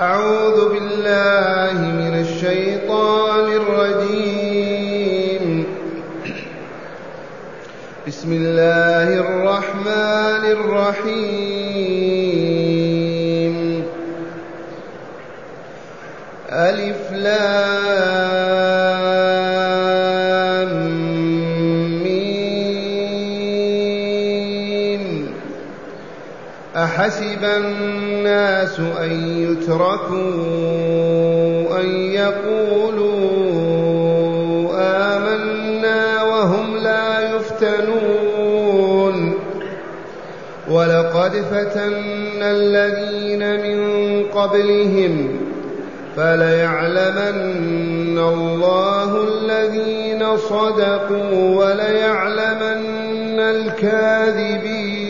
أعوذ بالله من الشيطان الرجيم. بسم الله الرحمن الرحيم. ألف لام أحسب الناس أن يتركوا أن يقولوا آمنا وهم لا يفتنون ولقد فتنا الذين من قبلهم فليعلمن الله الذين صدقوا وليعلمن الكاذبين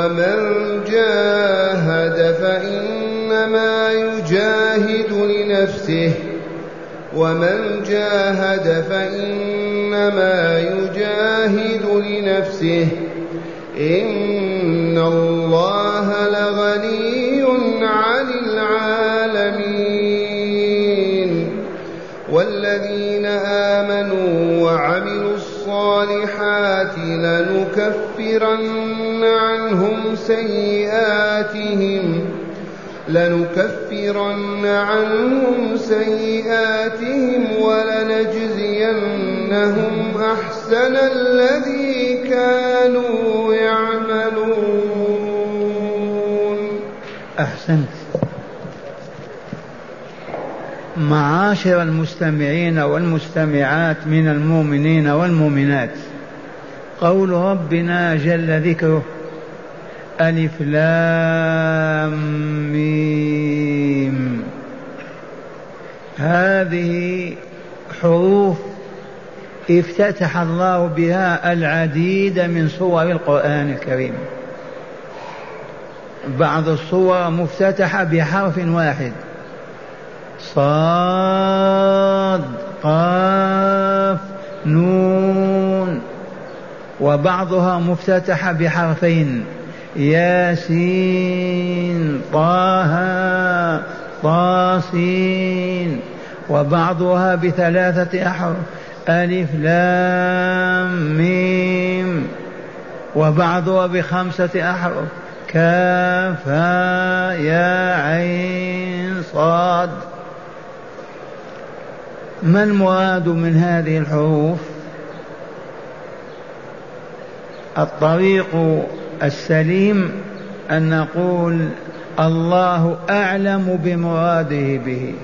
ومن جاهد فإنما يجاهد لنفسه ومن جاهد فإنما يجاهد لنفسه إن الله لغني عن العالمين والذين آمنوا وعملوا الصالحات لنكفرن عنهم سيئاتهم لنكفرن عنهم سيئاتهم ولنجزينهم أحسن الذي كانوا يعملون. أحسنت. معاشر المستمعين والمستمعات من المؤمنين والمؤمنات. قول ربنا جل ذكره ألف لام ميم. هذه حروف افتتح الله بها العديد من صور القرآن الكريم. بعض الصور مفتتحة بحرف واحد. صاد قاف نون وبعضها مفتتحة بحرفين. ياسين طه طاسين. وبعضها بثلاثة أحرف. ألف لام ميم. وبعضها بخمسة أحرف. كاف يا عين صاد. ما المراد من هذه الحروف؟ الطريق السليم أن نقول الله أعلم بمراده به.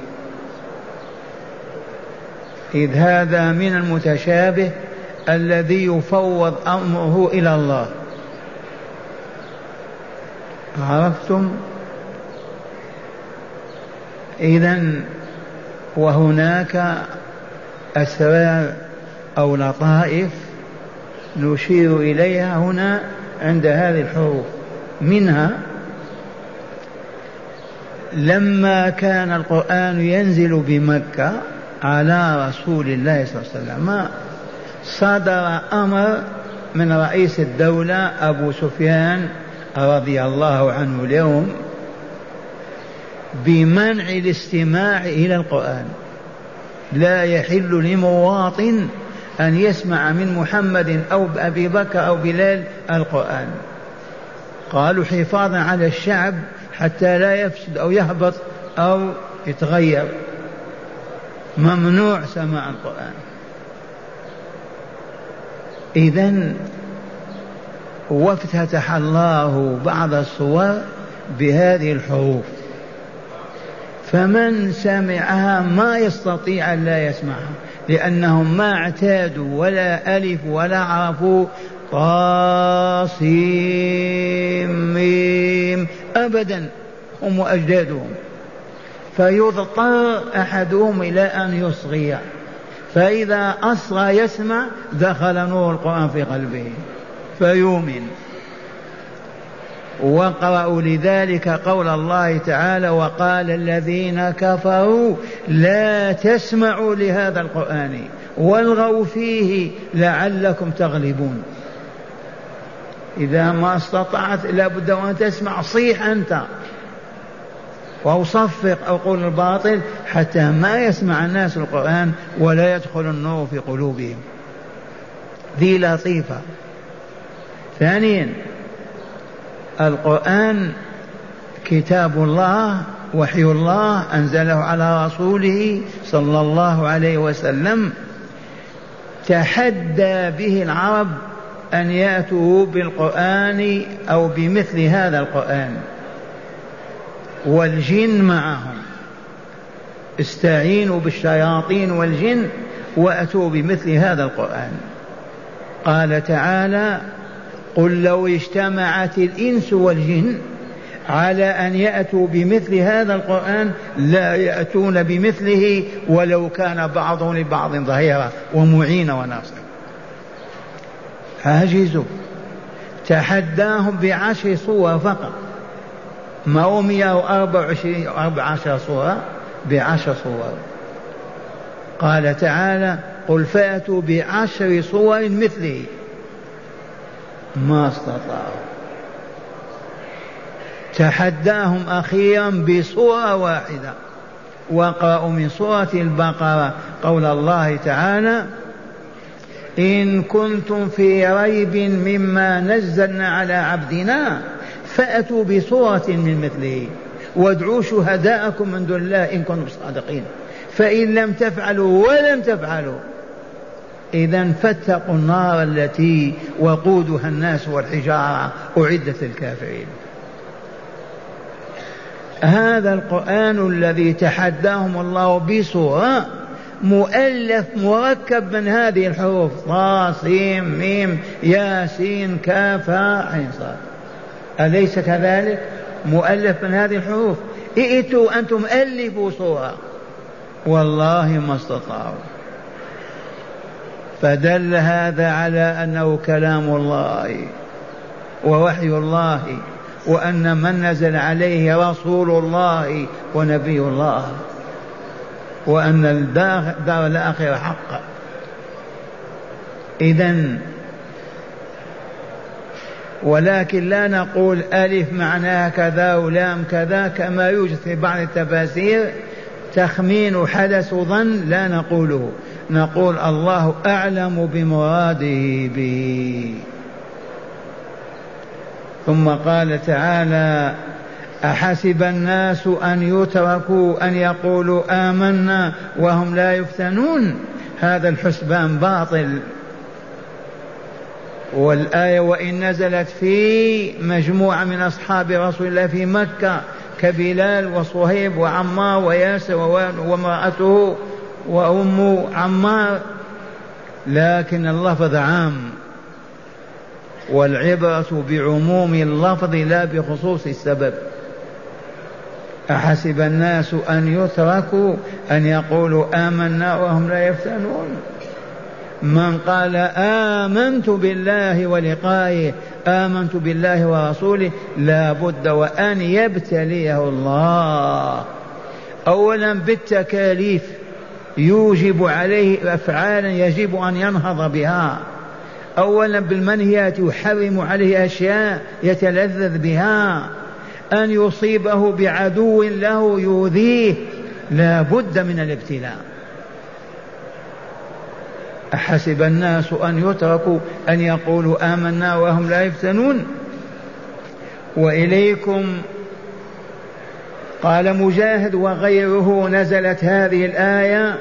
إذ هذا من المتشابه الذي يفوض أمره إلى الله. عرفتم؟ اذا وهناك أسرار أو لطائف نشير إليها هنا عند هذه الحروف. منها لما كان القرآن ينزل بمكة على رسول الله صلى الله عليه وسلم صدر أمر من رئيس الدولة أبو سفيان رضي الله عنه اليوم بمنع الاستماع إلى القرآن. لا يحل لمواطن أن يسمع من محمد أو أبي بكر أو بلال القرآن. قالوا حفاظا على الشعب حتى لا يفسد أو يهبط أو يتغير. ممنوع سماع القرآن. إذا وافتتح الله بعض الصور بهذه الحروف. فمن سمعها ما يستطيع أن لا يسمعها لأنهم ما اعتادوا ولا ألف ولا عرفوا. طاسيم أبدا هم وأجدادهم. فيضطر أحدهم إلى أن يصغي. فإذا أصغى يسمع دخل نور القرآن في قلبه. فيؤمن. وقرأوا لذلك قول الله تعالى وقال الذين كفروا لا تسمعوا لهذا القرآن والغوا فيه لعلكم تغلبون. إذا ما استطعت لابد أن تسمع صيح أنت أو صفق أو قول الباطل حتى ما يسمع الناس القرآن ولا يدخل النور في قلوبهم. ذي لطيفة. ثانيا القرآن كتاب الله وحي الله أنزله على رسوله صلى الله عليه وسلم. تحدى به العرب أن يأتوا بالقرآن أو بمثل هذا القرآن. والجن معهم. استعينوا بالشياطين والجن وأتوا بمثل هذا القرآن. قال تعالى قل لو اجتمعت الإنس والجن على أن يأتوا بمثل هذا القرآن لا يأتون بمثله ولو كان بعضهم لبعض ظهيرا ومعين وناصرا. عجزوا تحداهم بعشر صور فقط. ما هو 124 14 صورة؟ بعشر صور. قال تعالى قل فأتوا بعشر صور مثله. ما استطاعوا. تحداهم أخيرا بصورة واحدة. وقرأوا من سورة البقرة قول الله تعالى إن كنتم في ريب مما نزلنا على عبدنا فأتوا بصورة من مثله. وادعوا شهداءكم من دون الله إن كنتم صادقين. فإن لم تفعلوا ولم تفعلوا إذا فاتقوا النار التي وقودها الناس والحجارة أعدت للكافرين. هذا القرآن الذي تحداهم الله بصورة مؤلف مركب من هذه الحروف. طا سين ميم ياسين كاف عين صاد. أليس كذلك؟ مؤلف من هذه الحروف. ائتوا أنتم ألفوا صورة. والله ما استطاعوا. فدل هذا على أنه كلام الله ووحي الله وأن من نزل عليه رسول الله ونبي الله وأن الدار الآخرة حق. إذا ولكن لا نقول ألف معناها كذا ولام كذا كما يوجد في بعض التفاسير تخمين حدث ظن لا نقوله. نقول الله أعلم بمراده به. ثم قال تعالى أحسب الناس أن يتركوا أن يقولوا آمنا وهم لا يفتنون؟ هذا الحسبان باطل. والآية وإن نزلت في مجموعة من أصحاب رسول الله في مكة كبلال وصهيب وعمار وياسر وامرأته وأم عمار لكن اللفظ عام. والعبرة بعموم اللفظ لا بخصوص السبب. أحسب الناس أن يتركوا أن يقولوا آمنا وهم لا يفتنون. من قال آمنت بالله ولقائه آمنت بالله ورسوله لا بد وأن يبتليه الله. أولا بالتكاليف. يوجب عليه أفعالا يجب أن ينهض بها. أولا بالمنهيات يحرم عليه أشياء يتلذذ بها. أن يصيبه بعدو له يؤذيه لا بد من الابتلاء. أحسب الناس أن يتركوا أن يقولوا آمنا وهم لا يفتنون. وإليكم قال مجاهد وغيره نزلت هذه الآية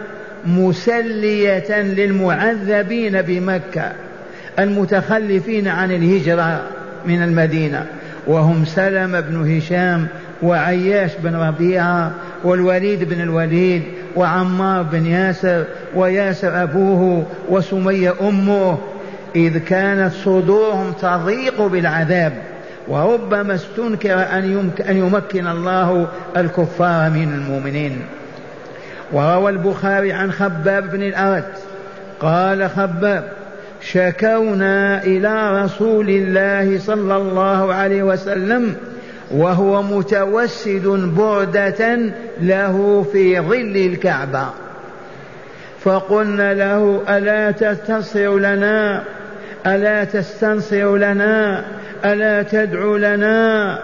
مسلية للمعذبين بمكة المتخلفين عن الهجرة من المدينة وهم سلم بن هشام وعياش بن ربيعة والوليد بن الوليد وعمار بن ياسر وياسر أبوه وسمية أمه إذ كانت صدورهم تضيق بالعذاب. وربما استنكر أن, أن يمكن الله الكفار من المؤمنين. وروى البخاري عن خباب بن الأرت قال خباب شكونا إلى رسول الله صلى الله عليه وسلم وهو متوسد بردة له في ظل الكعبة. فقلنا له ألا تستصر لنا ألا تستنصر لنا؟ ألا تدعو لنا؟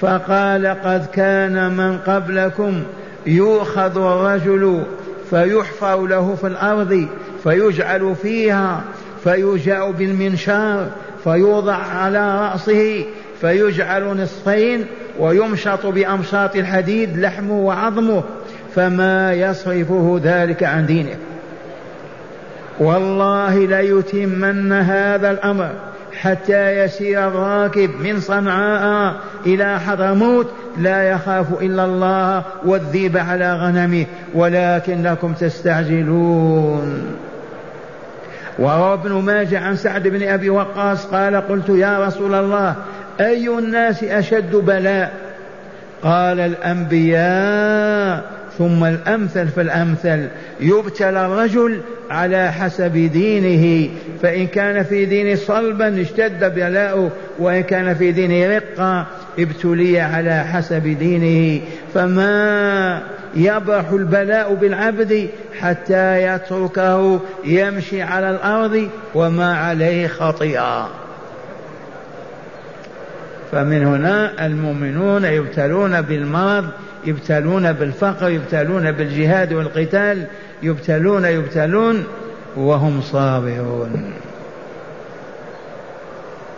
فقال قد كان من قبلكم يؤخذ الرجل فيحفر له في الأرض فيجعل فيها فيجاء بالمنشار فيوضع على رأسه فيجعل نصفين ويمشط بأمشاط الحديد لحمه وعظمه فما يصرفه ذلك عن دينه. والله ليتمن هذا الأمر. حتى يسير الراكب من صنعاء إلى حضرموت لا يخاف إلا الله والذيب على غنمه ولكنكم تستعجلون. وروى ابن ماجه عن سعد بن أبي وقاص قال قلت يا رسول الله أي الناس أشد بلاء؟ قال الأنبياء. ثم الأمثل فالأمثل يبتلى الرجل على حسب دينه فإن كان في دين صلبا اشتد بلاؤه وإن كان في دينه رقة ابتلي على حسب دينه. فما يبرح البلاء بالعبد حتى يتركه يمشي على الأرض وما عليه خطيئة. فمن هنا المؤمنون يبتلون بالمرض يبتلون بالفقر يبتلون بالجهاد والقتال يبتلون يبتلون وهم صابرون.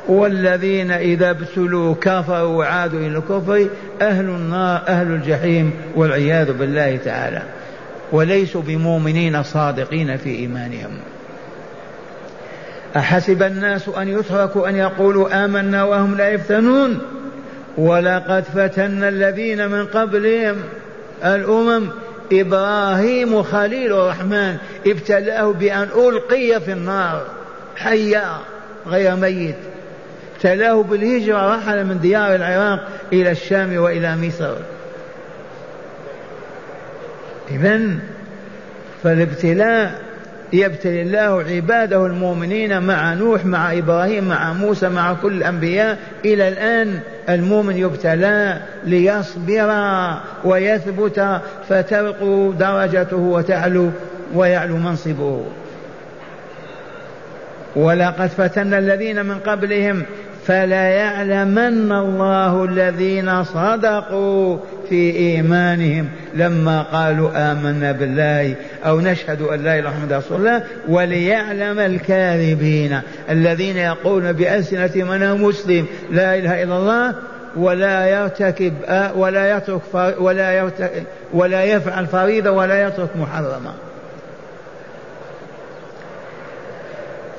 والذين إذا ابتلوا كفروا وعادوا إلى الكفر أهل النار أهل الجحيم والعياذ بالله تعالى. وليسوا بمؤمنين صادقين في إيمانهم. أحسب الناس أن يتركوا أن يقولوا آمنا وهم لا يفتنون؟ ولقد فتنا الذين من قبلهم الأمم إبراهيم خليل الرحمن ابتلاه بأن ألقي في النار حيا غير ميت. ابتلاه بالهجرة رحل من ديار العراق إلى الشام وإلى مصر. إذا فالابتلاء يبتلي الله عباده المؤمنين مع نوح مع إبراهيم مع موسى مع كل الأنبياء. إلى الآن المؤمن يبتلى ليصبر ويثبت فترقو درجته وتعلو ويعلو منصبه. ولقد فتنا الذين من قبلهم فلا يعلمن الله الذين صدقوا في إيمانهم لما قالوا آمنا بالله أو نشهد أن لا إله إلا الله وليعلم الكاذبين الذين يقولون بألسنتهم أنا مسلم لا إله إلا الله ولا يرتكب ولا يترك ولا يرتكب ولا يفعل فريضة ولا يترك محرمة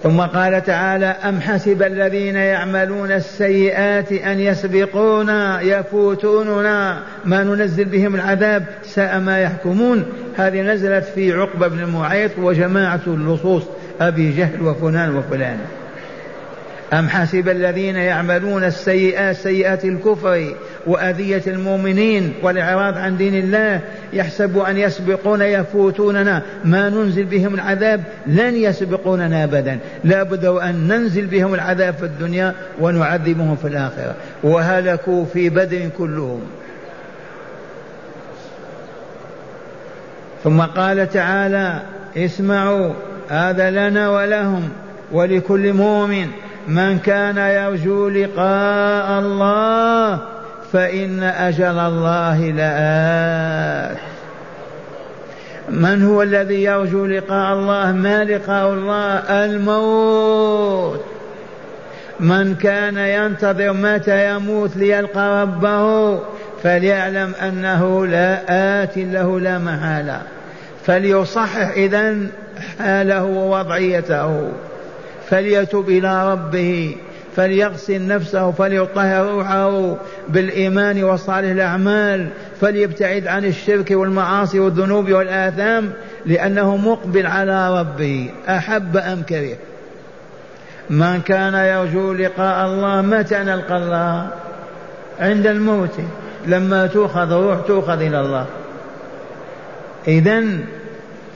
ثم قال تعالى أم حسب الذين يعملون السيئات أن يسبقونا يفوتوننا ما ننزل بهم العذاب ساء ما يحكمون. هذه نزلت في عقبة بن معيط وجماعة اللصوص أبي جهل وفلان وفلان. أم حسب الذين يعملون السيئات سيئات الكفر وأذية المؤمنين والإعراض عن دين الله يحسب أن يسبقون يفوتوننا. ما ننزل بهم العذاب؟ لن يسبقوننا أبدا. لا بد أن ننزل بهم العذاب في الدنيا ونعذبهم في الآخرة. وهلكوا في بدر كلهم. ثم قال تعالى اسمعوا هذا لنا ولهم ولكل مؤمن. من كان يرجو لقاء الله فإن أجل الله لآت من هو الذي يرجو لقاء الله؟ ما لقاء الله؟ الموت. من كان ينتظر متى يموت ليلقى ربه فليعلم أنه لا آت له لا محالة. فليصحح إذا حاله ووضعيته. فليتب إلى ربه فليغسل نفسه فليطهر روحه بالإيمان وصالح الأعمال فليبتعد عن الشرك والمعاصي والذنوب والآثام لأنه مقبل على ربه أحب أم كره. من كان يرجو لقاء الله متى نلقى الله؟ عند الموت. لما تؤخذ روح تؤخذ إلى الله. إذا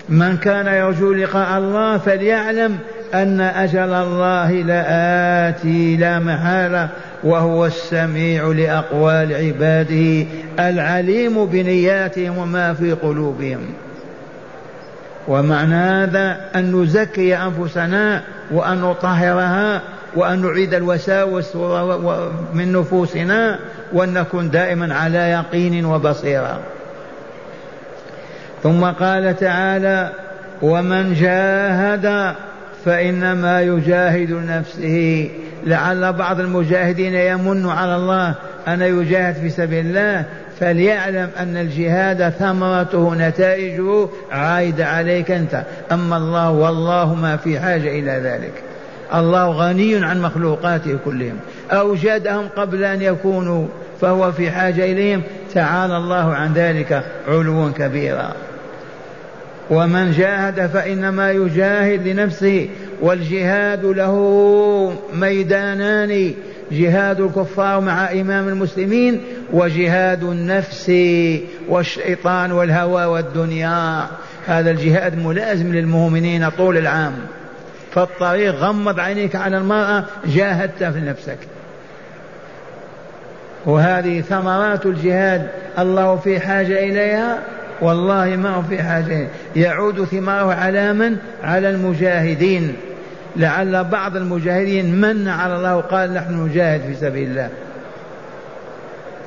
من كان يرجو لقاء الله فليعلم أن أجل الله لآتي لا محالة وهو السميع لأقوال عباده العليم بنياتهم وما في قلوبهم. ومعنى هذا أن نزكي أنفسنا وأن نطهرها وأن نعيد الوساوس من نفوسنا وأن نكون دائما على يقين وبصيرة. ثم قال تعالى ومن جاهد فإنما يجاهد نفسه. لعل بعض المجاهدين يمن على الله أن يجاهد في سبيل الله فليعلم أن الجهاد ثمرته نتائجه عائدة عليك أنت. أما الله والله ما في حاجة إلى ذلك. الله غني عن مخلوقاته كلهم. أوجدهم قبل أن يكونوا فهو في حاجة إليهم. تعالى الله عن ذلك علوا كبيرا. ومن جاهد فإنما يجاهد لنفسه والجهاد له ميدانان جهاد الكفار مع إمام المسلمين وجهاد النفس والشيطان والهوى والدنيا. هذا الجهاد ملازم للمؤمنين طول العام. فالطريق غمض عينيك على المرأة جاهدت في نفسك. وهذه ثمرات الجهاد الله في حاجة إليها؟ والله ما هو في حاجة يعود ثماره على من؟ على المجاهدين. لعل بعض المجاهدين من على الله وقال نحن نجاهد في سبيل الله.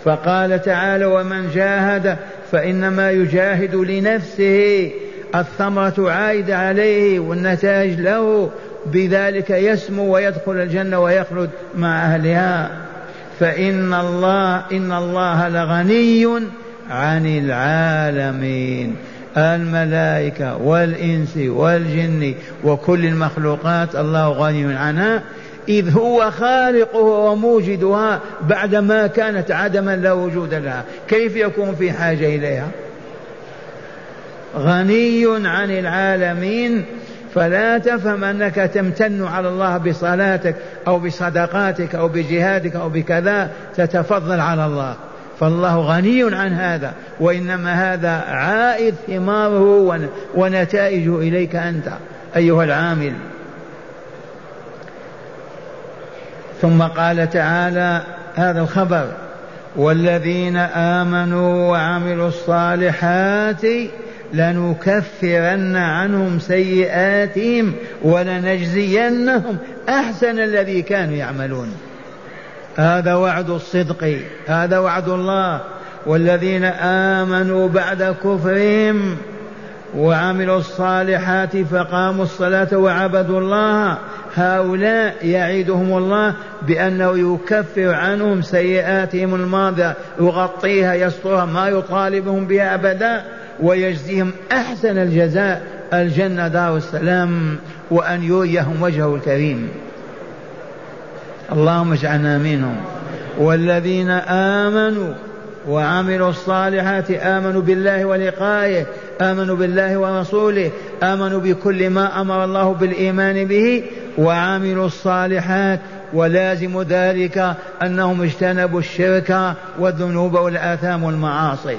فقال تعالى ومن جاهد فإنما يجاهد لنفسه. الثمرة عائدة عليه والنتائج له. بذلك يسمو ويدخل الجنة ويخلد مع أهلها. فإن الله إن الله لغني عن العالمين الملائكة والإنس والجن وكل المخلوقات الله غني عنها. إذ هو خالقها وموجدها بعدما كانت عدما لا وجود لها. كيف يكون في حاجة إليها؟ غني عن العالمين. فلا تفهم أنك تمتن على الله بصلاتك أو بصدقاتك أو بجهادك أو بكذا تتفضل على الله. فالله غني عن هذا وإنما هذا عائد ثماره ونتائجه إليك أنت أيها العامل. ثم قال تعالى هذا الخبر والذين آمنوا وعملوا الصالحات لنكفرن عنهم سيئاتهم ولنجزينهم أحسن الذي كانوا يعملون. هذا وعد الصدق هذا وعد الله. والذين آمنوا بعد كفرهم وعملوا الصالحات فقاموا الصلاة وعبدوا الله هؤلاء يعيدهم الله بأنه يكفر عنهم سيئاتهم الماضية يغطيها يسترها ما يطالبهم بها أبدا ويجزيهم أحسن الجزاء الجنة دار السلام وأن يريهم وجهه الكريم. اللهم اجعلنا منهم. والذين آمنوا وعملوا الصالحات آمنوا بالله ولقائه آمنوا بالله ورسوله آمنوا بكل ما أمر الله بالإيمان به وعملوا الصالحات. ولازم ذلك أنهم اجتنبوا الشرك والذنوب والآثام والمعاصي.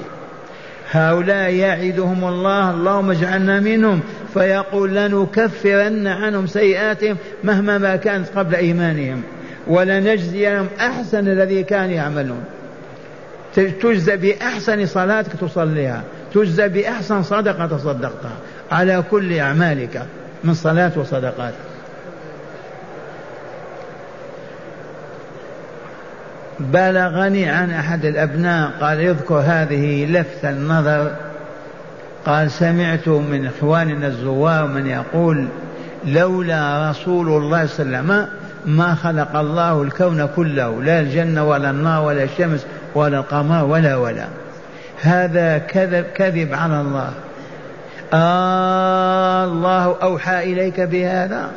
هؤلاء يعدهم الله اللهم اجعلنا منهم. فيقول لنكفرن عنهم سيئاتهم مهما ما كانت قبل إيمانهم. ولنجزينهم أحسن الذي كانوا يعملون. تجزى بأحسن صلاتك تصليها تجزى بأحسن صدقة تصدقتها. على كل أعمالك من صلاه وصدقات. بلغني عن أحد الأبناء قال يذكر هذه لفت النظر. قال سمعت من إخواننا الزوار من يقول لولا رسول الله صلى الله عليه وسلم ما خلق الله الكون كله لا الجنة ولا النار ولا الشمس ولا القمر ولا ولا. هذا كذب كذب على الله. آه الله أوحى إليك بهذا.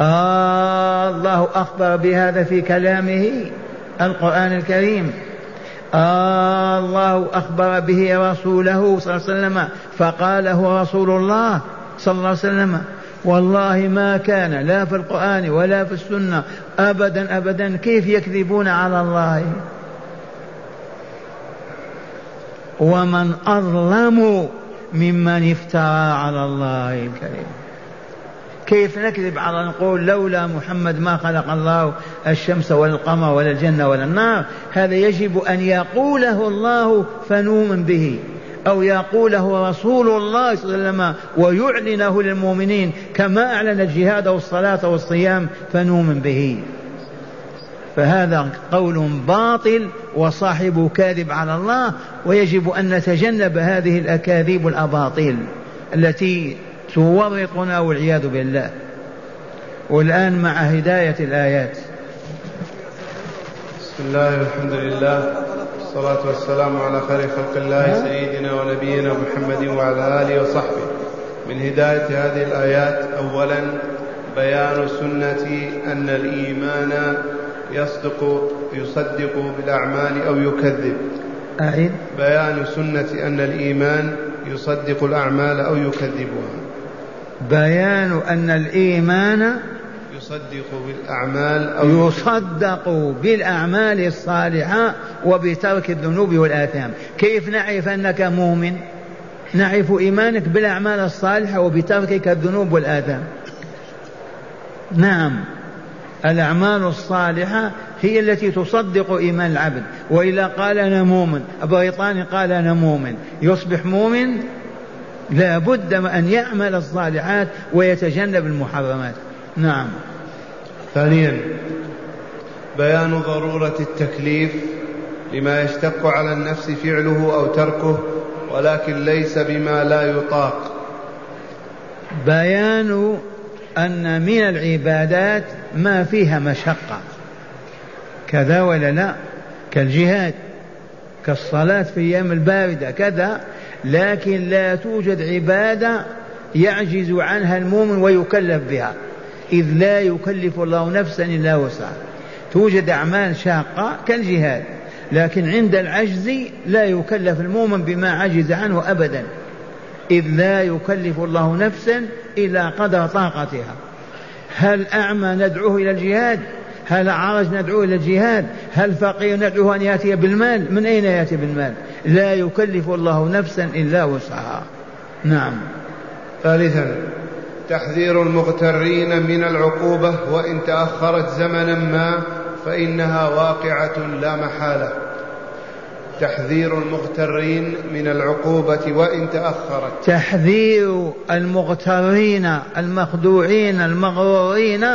آه الله أخبر بهذا في كلامه القرآن الكريم. آه الله أخبر به رسوله صلى الله عليه وسلم فقاله رسول الله صلى الله عليه وسلم. والله ما كان لا في القرآن ولا في السنة أبدا أبدا. كيف يكذبون على الله؟ ومن أظلم ممن افترى على الله الكريم كيف نكذب على نقول لولا محمد ما خلق الله الشمس ولا القمر ولا الجنة ولا النار هذا يجب أن يقوله الله فنؤمن به. أو يقوله رسول الله صلى الله عليه وسلم ويعلنه للمؤمنين كما أعلن الجهاد والصلاة والصيام فنؤمن به. فهذا قول باطل وصاحبه كاذب على الله ويجب أن نتجنب هذه الأكاذيب والأباطيل التي تورطنا والعياذ بالله. والآن مع هداية الآيات. بسم الله والحمد لله. والصلاة والسلام على خير خلق الله سيدنا ونبينا محمد وعلى آله وصحبه. من هداية هذه الآيات أولا بيان سنة أن الإيمان يصدق يصدق بالأعمال أو يكذب. أعيد. بيان سنة أن الإيمان يصدق الأعمال أو يكذبها. بيان أن الإيمان يصدق بالأعمال أو يصدق بالأعمال الصالحة وبترك الذنوب والآثام. كيف نعرف أنك مؤمن؟ نعرف إيمانك بالأعمال الصالحة وبتركك الذنوب والآثام. نعم. الأعمال الصالحة هي التي تصدق إيمان العبد. وإلا قال أنا مؤمن بريطاني قال أنا مؤمن. يصبح مؤمن؟ لا بد أن يعمل الصالحات ويتجنب المحرمات. نعم. ثانيا بيان ضرورة التكليف لما يشتق على النفس فعله أو تركه ولكن ليس بما لا يطاق. بيان أن من العبادات ما فيها مشقة. كذا ولا لا؟ كالجهاد كالصلاة في أيام الباردة كذا. لكن لا توجد عبادة يعجز عنها المؤمن ويكلف بها. إذ لا يكلف الله نفسا إلا وسعها. توجد أعمال شاقة كالجهاد لكن عند العجز لا يكلف المؤمن بما عجز عنه أبدا. إذ لا يكلف الله نفسا إلا قدر طاقتها. هل أعمى ندعوه إلى الجهاد؟ هل عرج ندعوه إلى الجهاد؟ هل فقير ندعوه أن يأتي بالمال؟ من أين يأتي بالمال؟ لا يكلف الله نفسا إلا وسعها. نعم. ثالثا تحذير المغترين من العقوبة وإن تأخرت زمنا ما فإنها واقعة لا محالة. تحذير المغترين من العقوبة وإن تأخرت. تحذير المغترين المخدوعين المغرورين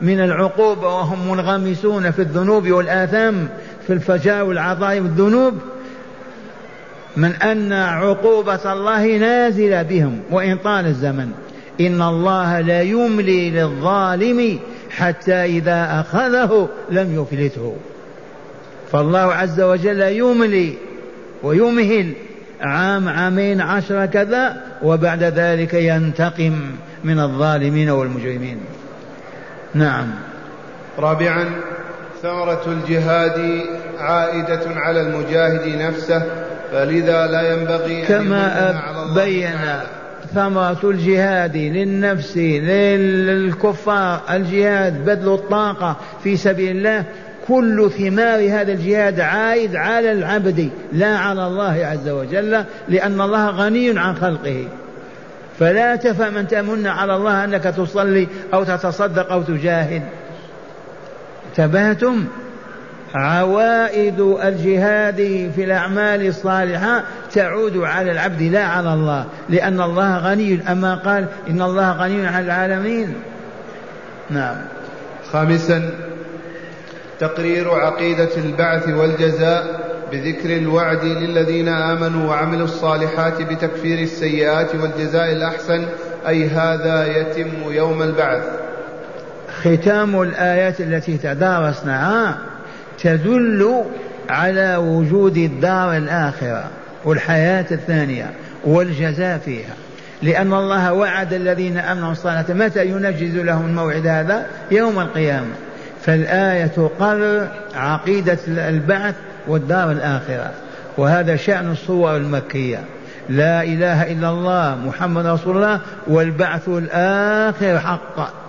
من العقوبة وهم منغمسون في الذنوب والآثام في الفجار والعظائم الذنوب من أن عقوبة الله نازلة بهم وإن طال الزمن. إن الله لا يملي للظالم حتى إذا أخذه لم يفلته. فالله عز وجل يملي ويمهل عام عامين عشرة كذا وبعد ذلك ينتقم من الظالمين والمجرمين. نعم. رابعا ثمرة الجهاد عائدة على المجاهد نفسه فلذا لا ينبغي كما بين ثمرة الجهاد للنفس للكفار الجهاد بذل الطاقة في سبيل الله. كل ثمار هذا الجهاد عائد على العبد لا على الله عز وجل لأن الله غني عن خلقه. فلا تفهم أن تمن على الله أنك تصلي أو تتصدق أو تجاهد. انتبهتم؟ عوائد الجهاد في الأعمال الصالحة تعود على العبد لا على الله لأن الله غني. أما قال إن الله غني عن العالمين. نعم. خامسا تقرير عقيدة البعث والجزاء بذكر الوعد للذين آمنوا وعملوا الصالحات بتكفير السيئات والجزاء الأحسن أي هذا يتم يوم البعث. ختام الآيات التي تدارسناها. تدل على وجود الدار الآخرة والحياة الثانية والجزاء فيها. لأن الله وعد الذين آمنوا الصلاة متى ينجز لهم الموعد هذا؟ يوم القيامة. فالآية تقرر عقيدة البعث والدار الآخرة. وهذا شأن الصور المكية. لا إله إلا الله محمد رسول الله والبعث الآخر حق